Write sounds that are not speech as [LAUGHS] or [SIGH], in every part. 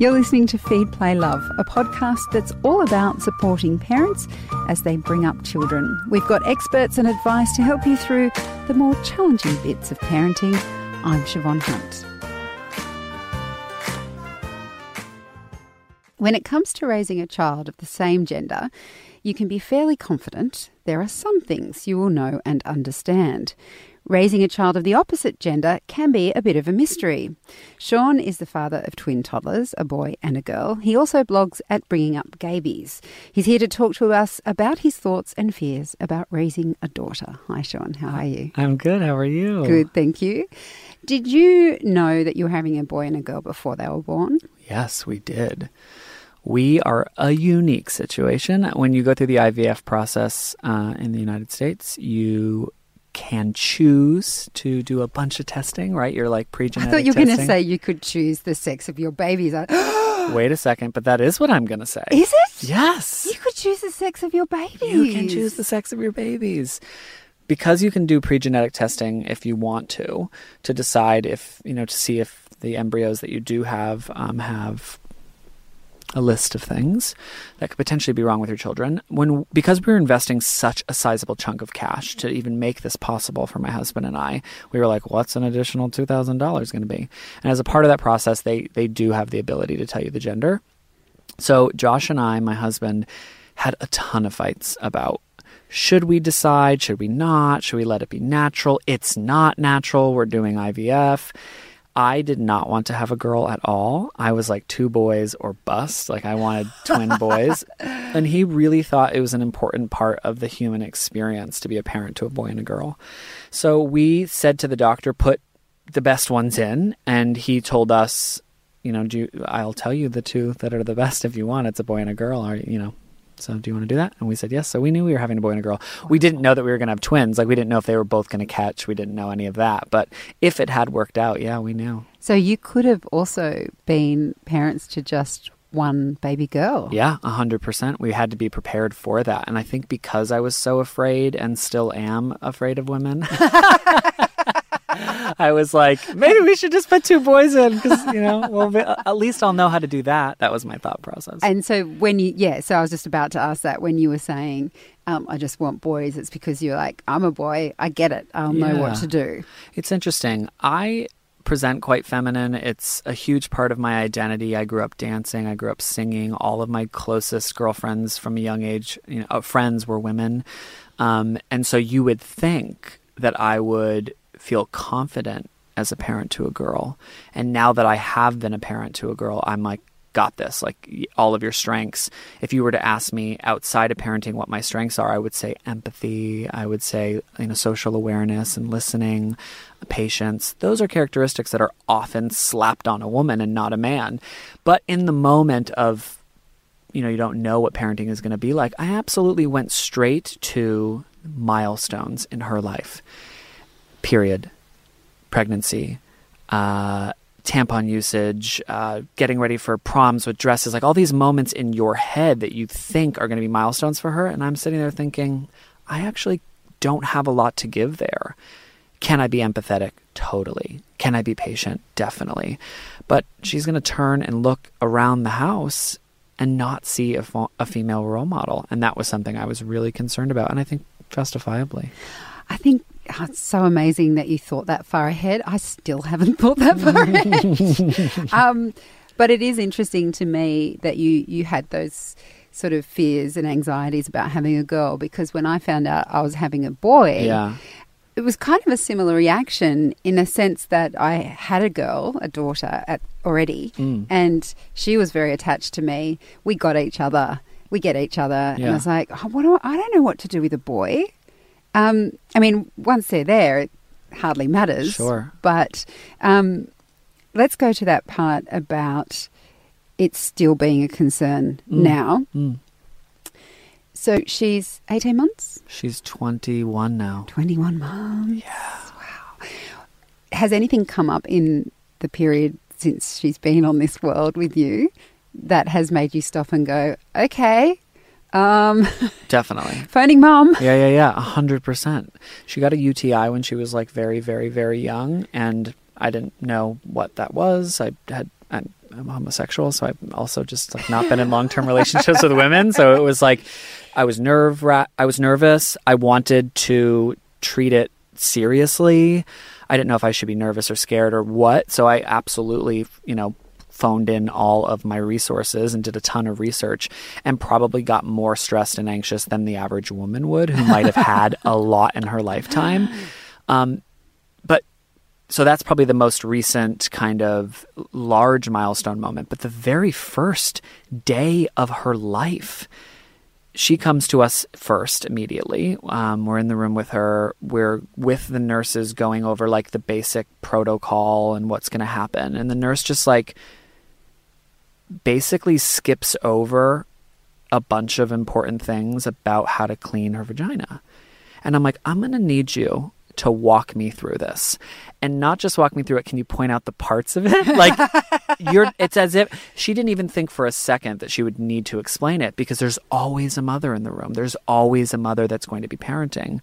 You're listening to Feed, Play, Love, a podcast that's all about supporting parents as they bring up children. We've got experts and advice to help you through the more challenging bits of parenting. I'm Shevonne Hunt. When it comes to raising a child of the same gender, you can be fairly confident there are some things you will know and understand. Raising a child of the opposite gender can be a bit of a mystery. Sean is the father of twin toddlers, a boy and a girl. He also blogs at Bringing Up Gabies. He's here to talk to us about his thoughts and fears about raising a daughter. Hi, Sean. How are you? I'm good. How are you? Good, thank you. Did you know that you were having a boy and a girl before they were born? Yes, we did. We are a unique situation. When you go through the IVF process uh, in the United States, you can choose to do a bunch of testing, right? You're like pre genetic I thought you were going to say you could choose the sex of your babies. [GASPS] Wait a second, but that is what I'm going to say. Is it? Yes. You could choose the sex of your babies. You can choose the sex of your babies. Because you can do pre genetic testing if you want to, to decide if, you know, to see if the embryos that you do have um, have a list of things that could potentially be wrong with your children. When because we were investing such a sizable chunk of cash to even make this possible for my husband and I, we were like, "What's an additional two thousand dollars going to be?" And as a part of that process, they they do have the ability to tell you the gender. So Josh and I, my husband, had a ton of fights about should we decide, should we not, should we let it be natural? It's not natural. We're doing IVF. I did not want to have a girl at all. I was like two boys or bust. Like I wanted twin [LAUGHS] boys. And he really thought it was an important part of the human experience to be a parent to a boy and a girl. So we said to the doctor, put the best ones in. And he told us, you know, do you, I'll tell you the two that are the best if you want. It's a boy and a girl. Or, you know, so do you want to do that? And we said yes. So we knew we were having a boy and a girl. We didn't know that we were going to have twins. Like we didn't know if they were both going to catch. We didn't know any of that. But if it had worked out, yeah, we knew. So you could have also been parents to just one baby girl. Yeah, a hundred percent. We had to be prepared for that. And I think because I was so afraid and still am afraid of women. [LAUGHS] [LAUGHS] I was like, maybe we should just put two boys in because you know, well, at least I'll know how to do that. That was my thought process. And so when you, yeah, so I was just about to ask that when you were saying, um, I just want boys, it's because you're like, I'm a boy, I get it, I'll know what to do. It's interesting. I present quite feminine. It's a huge part of my identity. I grew up dancing. I grew up singing. All of my closest girlfriends from a young age, you know, uh, friends were women, um, and so you would think that I would feel confident as a parent to a girl. And now that I have been a parent to a girl, I'm like, got this. Like all of your strengths. If you were to ask me outside of parenting what my strengths are, I would say empathy. I would say you know social awareness and listening, patience. Those are characteristics that are often slapped on a woman and not a man. But in the moment of you know you don't know what parenting is going to be like, I absolutely went straight to milestones in her life. Period. Pregnancy. Uh, tampon usage, uh, getting ready for proms with dresses, like all these moments in your head that you think are going to be milestones for her. And I'm sitting there thinking, I actually don't have a lot to give there. Can I be empathetic? Totally. Can I be patient? Definitely. But she's going to turn and look around the house and not see a, fo- a female role model. And that was something I was really concerned about. And I think justifiably. I think oh, it's so amazing that you thought that far ahead. I still haven't [LAUGHS] thought that far ahead. [LAUGHS] um, but it is interesting to me that you you had those sort of fears and anxieties about having a girl because when I found out I was having a boy, Yeah. it was kind of a similar reaction in a sense that I had a girl, a daughter at, already, Mm. and she was very attached to me. We got each other. We get each other. And I was like, oh, what do I, I don't know what to do with a boy. Um, I mean, once they're there, it hardly matters. Sure. But um, let's go to that part about it still being a concern Mm. now. Mm. So she's 18 months? She's 21 now. 21 months. Yeah. Wow. Has anything come up in the period since she's been on this world with you that has made you stop and go, okay, um, Definitely. [LAUGHS] phoning mom. Yeah, yeah, yeah, a hundred percent. She got a UTI when she was like very, very, very young, and I didn't know what that was. I had, I I'm homosexual, so I've also just like not been in long term relationships with women. So it was like I was nerve ra- I was nervous. I wanted to treat it seriously. I didn't know if I should be nervous or scared or what. So I absolutely, you know, phoned in all of my resources and did a ton of research and probably got more stressed and anxious than the average woman would who might have had a [LAUGHS] lot in her lifetime. Um, but so that's probably the most recent kind of large milestone moment. But the very first day of her life, she comes to us first immediately. Um, we're in the room with her. We're with the nurses going over like the basic protocol and what's going to happen. And the nurse just like basically skips over a bunch of important things about how to clean her vagina. And I'm like, I'm going to need you to walk me through this. And not just walk me through it, can you point out the parts of it? [LAUGHS] Like you're it's as if she didn't even think for a second that she would need to explain it because there's always a mother in the room. There's always a mother that's going to be parenting.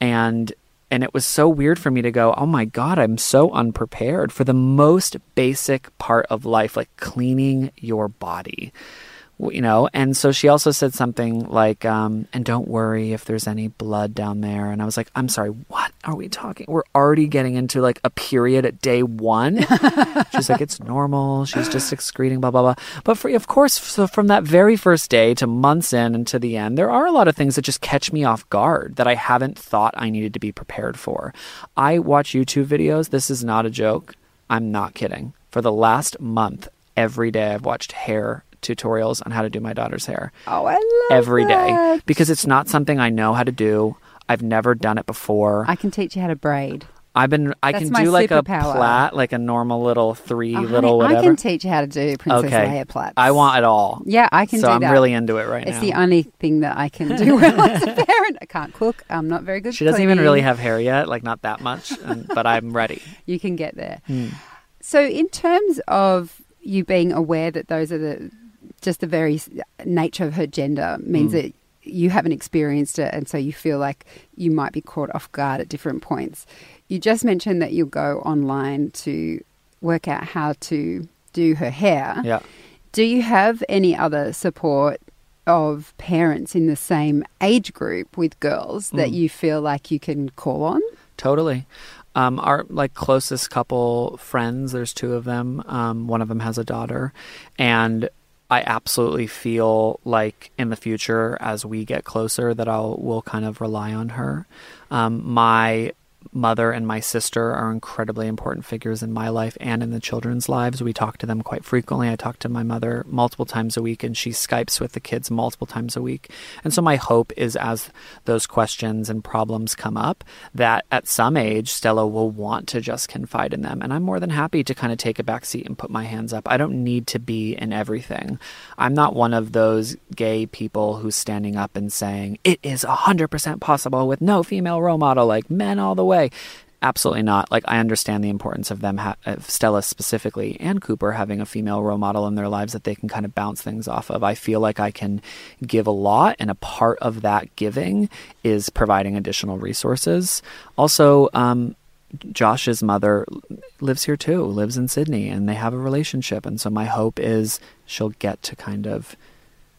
And and it was so weird for me to go, "Oh my god, I'm so unprepared for the most basic part of life like cleaning your body." You know? And so she also said something like um, and don't worry if there's any blood down there. And i was like i'm sorry what are we talking we're already getting into like a period at day one. [LAUGHS] She's like it's normal. She's just excreting blah blah blah. But for of course so from that very first day to months in and to the end there are a lot of things that just catch me off guard that i haven't thought i needed to be prepared for. I watch youtube videos. This is not a joke. I'm not kidding. For the last month every day i've watched hair tutorials on how to do my daughter's hair. Oh, I love it. every day that. because it's not something I know how to do. I've never done it before. I can teach you how to braid. I've been I That's can do like a superpower. plait, like a normal little three Oh, little honey, whatever. I can teach you how to do Princess okay. Leia plaits. I want it all. Yeah, I can do it. so I'm that. really into it right It's now. It's the only thing that I can do well as a parent. I can't cook. I'm not very good. she doesn't even really have hair yet, like not that much, and, but I'm ready. [LAUGHS] You can get there. Hmm. So, in terms of you being aware that those are the just the very nature of her gender means Mm. that you haven't experienced it, and so you feel like you might be caught off guard at different points. You just mentioned that you'll go online to work out how to do her hair. Yeah. Do you have any other support of parents in the same age group with girls that Mm. you feel like you can call on? Totally. Um, our like closest couple friends, there's two of them. Um, one of them has a daughter, and I absolutely feel like in the future, as we get closer, that I'll will kind of rely on her. Um, my mother and my sister are incredibly important figures in my life and in the children's lives. We talk to them quite frequently. I talk to my mother multiple times a week, and she Skypes with the kids multiple times a week. And so my hope is as those questions and problems come up, that at some age, Stella will want to just confide in them. And I'm more than happy to kind of take a back seat and put my hands up. I don't need to be in everything. I'm not one of those gay people who's standing up and saying, it is 100% possible with no female role model, like men all the way. Absolutely not. Like I understand the importance of them, ha- of Stella specifically, and Cooper having a female role model in their lives that they can kind of bounce things off of. I feel like I can give a lot, and a part of that giving is providing additional resources. Also, um, Josh's mother lives here too, lives in Sydney, and they have a relationship. And so my hope is she'll get to kind of,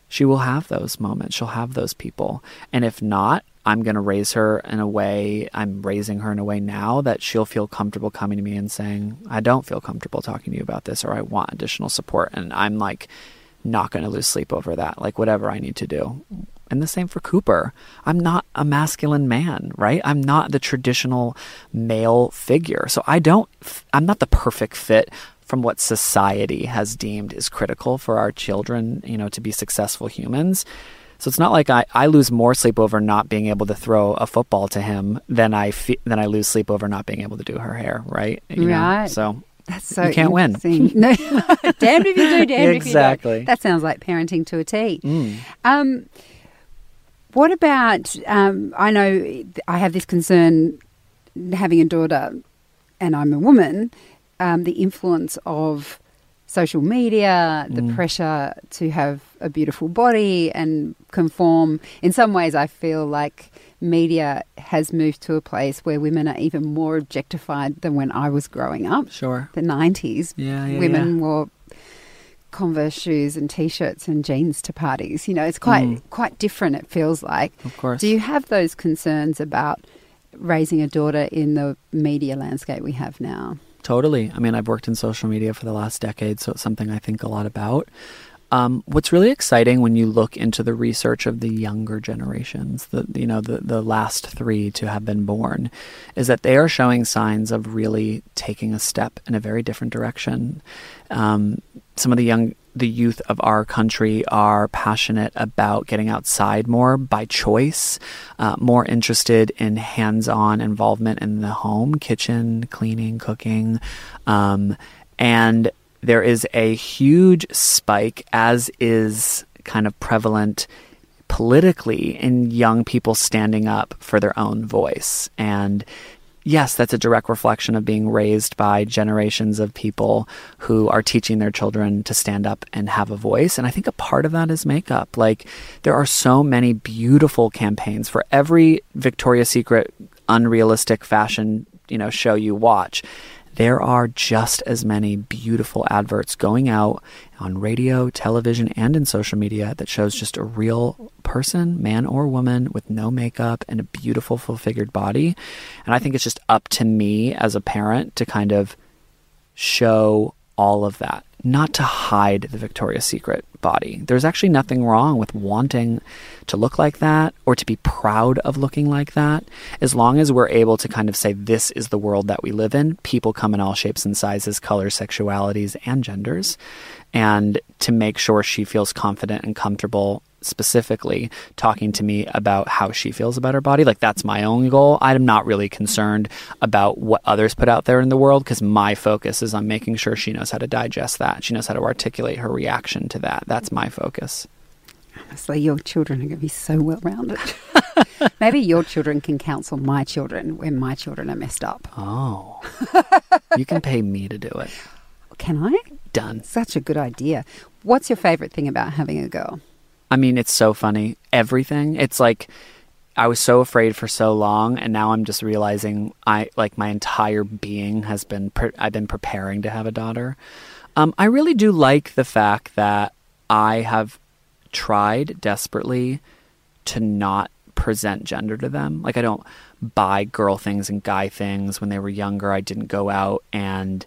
she will have those moments. She'll have those people. And if not, I'm going to raise her in a way, I'm raising her in a way now that she'll feel comfortable coming to me and saying, I don't feel comfortable talking to you about this, or I want additional support. And I'm like, not going to lose sleep over that, like whatever I need to do. And the same for Cooper. I'm not a masculine man, right? I'm not the traditional male figure. So I don't, I'm not the perfect fit from what society has deemed is critical for our children, you know, to be successful humans. So it's not like I, I lose more sleep over not being able to throw a football to him than I fe- than I lose sleep over not being able to do her hair, right? You know? Right. So That's so You can't win. No, [LAUGHS] [LAUGHS] damned if you do, damned if you Exactly. don't. That sounds like parenting to a T. mm, Um, what about? Um, I know I have this concern having a daughter, and I'm a woman. Um, the influence of social media, the Mm. pressure to have a beautiful body and conform. In some ways, I feel like media has moved to a place where women are even more objectified than when I was growing up. sure. The 90s, Yeah, yeah, women wore Converse shoes and t-shirts and jeans to parties. You know, it's quite Mm. quite different. It feels like. Of course. Do you have those concerns about raising a daughter in the media landscape we have now? Totally. I mean, I've worked in social media for the last decade, so it's something I think a lot about. Um, what's really exciting when you look into the research of the younger generations, the you know the the last three to have been born, is that they are showing signs of really taking a step in a very different direction. Um, some of the young the youth of our country are passionate about getting outside more by choice, uh, more interested in hands-on involvement in the home, kitchen, cleaning, cooking, um, and there is a huge spike, as is kind of prevalent politically in young people standing up for their own voice. And yes, that's a direct reflection of being raised by generations of people who are teaching their children to stand up and have a voice. And I think a part of that is makeup. Like, there are so many beautiful campaigns for every Victoria's Secret unrealistic fashion, you know, show you watch there are just as many beautiful adverts going out on radio, television, and in social media that shows just a real person, man or woman, with no makeup and a beautiful, full figured body. And I think it's just up to me as a parent to kind of show all of that, not to hide the Victoria's Secret body. There's actually nothing wrong with wanting to look like that or to be proud of looking like that. As long as we're able to kind of say, this is the world that we live in, people come in all shapes and sizes, colors, sexualities, and genders. And to make sure she feels confident and comfortable specifically talking to me about how she feels about her body. Like that's my own goal. I'm not really concerned about what others put out there in the world because my focus is on making sure she knows how to digest that. She knows how to articulate her reaction to that. That's my focus. Honestly, your children are going to be so well rounded. [LAUGHS] Maybe your children can counsel my children when my children are messed up. Oh. you can pay me to do it. Can I? Done. Such a good idea. What's your favourite thing about having a girl? I mean, it's so funny. Everything. It's like I was so afraid for so long, and now I'm just realizing I like my entire being has been. Pre- I've been preparing to have a daughter. Um, I really do like the fact that I have tried desperately to not present gender to them. Like I don't buy girl things and guy things. When they were younger, I didn't go out and,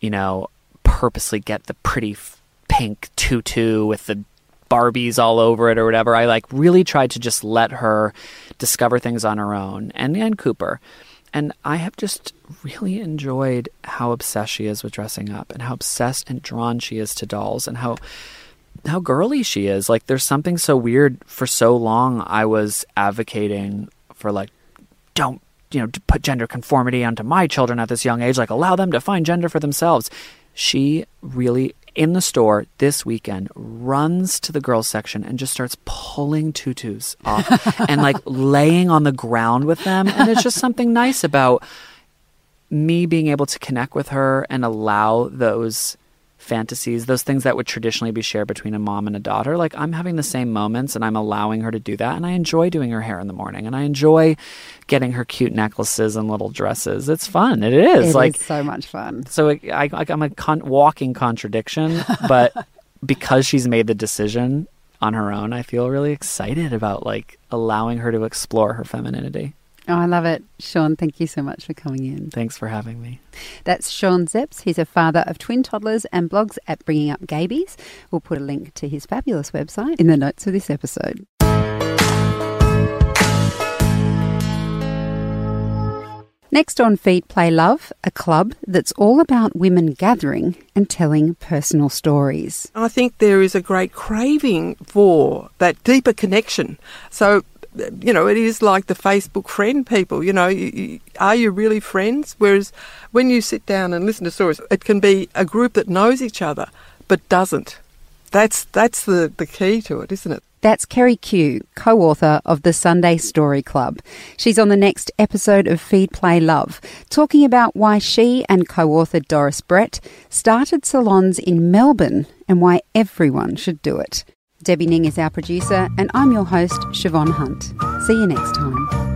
you know, purposely get the pretty f- pink tutu with the Barbies all over it or whatever. I like really tried to just let her discover things on her own and and Cooper. And I have just really enjoyed how obsessed she is with dressing up and how obsessed and drawn she is to dolls and how how girly she is. Like there's something so weird for so long I was advocating for like don't you know put gender conformity onto my children at this young age like allow them to find gender for themselves. She really in the store this weekend runs to the girls section and just starts pulling tutus off [LAUGHS] and like laying on the ground with them. And it's just something nice about me being able to connect with her and allow those fantasies, those things that would traditionally be shared between a mom and a daughter. Like I'm having the same moments and I'm allowing her to do that. And I enjoy doing her hair in the morning and I enjoy getting her cute necklaces and little dresses. It's fun. It is. It like is so much fun. so I, I, I'm a con- walking contradiction, but [LAUGHS] because she's made the decision on her own, I feel really excited about like allowing her to explore her femininity. Oh, I love it. Sean, thank you so much for coming in. Thanks for having me. That's Sean Szeps. He's a father of twin toddlers and blogs at Bringing Up Gabies. We'll put a link to his fabulous website in the notes of this episode. Next on Feed Play Love, a club that's all about women gathering and telling personal stories. I think there is a great craving for that deeper connection. So, you know, it is like the Facebook friend people. You know, you, you, are you really friends? Whereas when you sit down and listen to stories, it can be a group that knows each other but doesn't. That's that's the, the key to it, isn't it? That's Kerry Q, co author of the Sunday Story Club. She's on the next episode of Feed Play Love, talking about why she and co author Doris Brett started salons in Melbourne and why everyone should do it. Debbie Ning is our producer, and I'm your host, Shevonne Hunt. See you next time.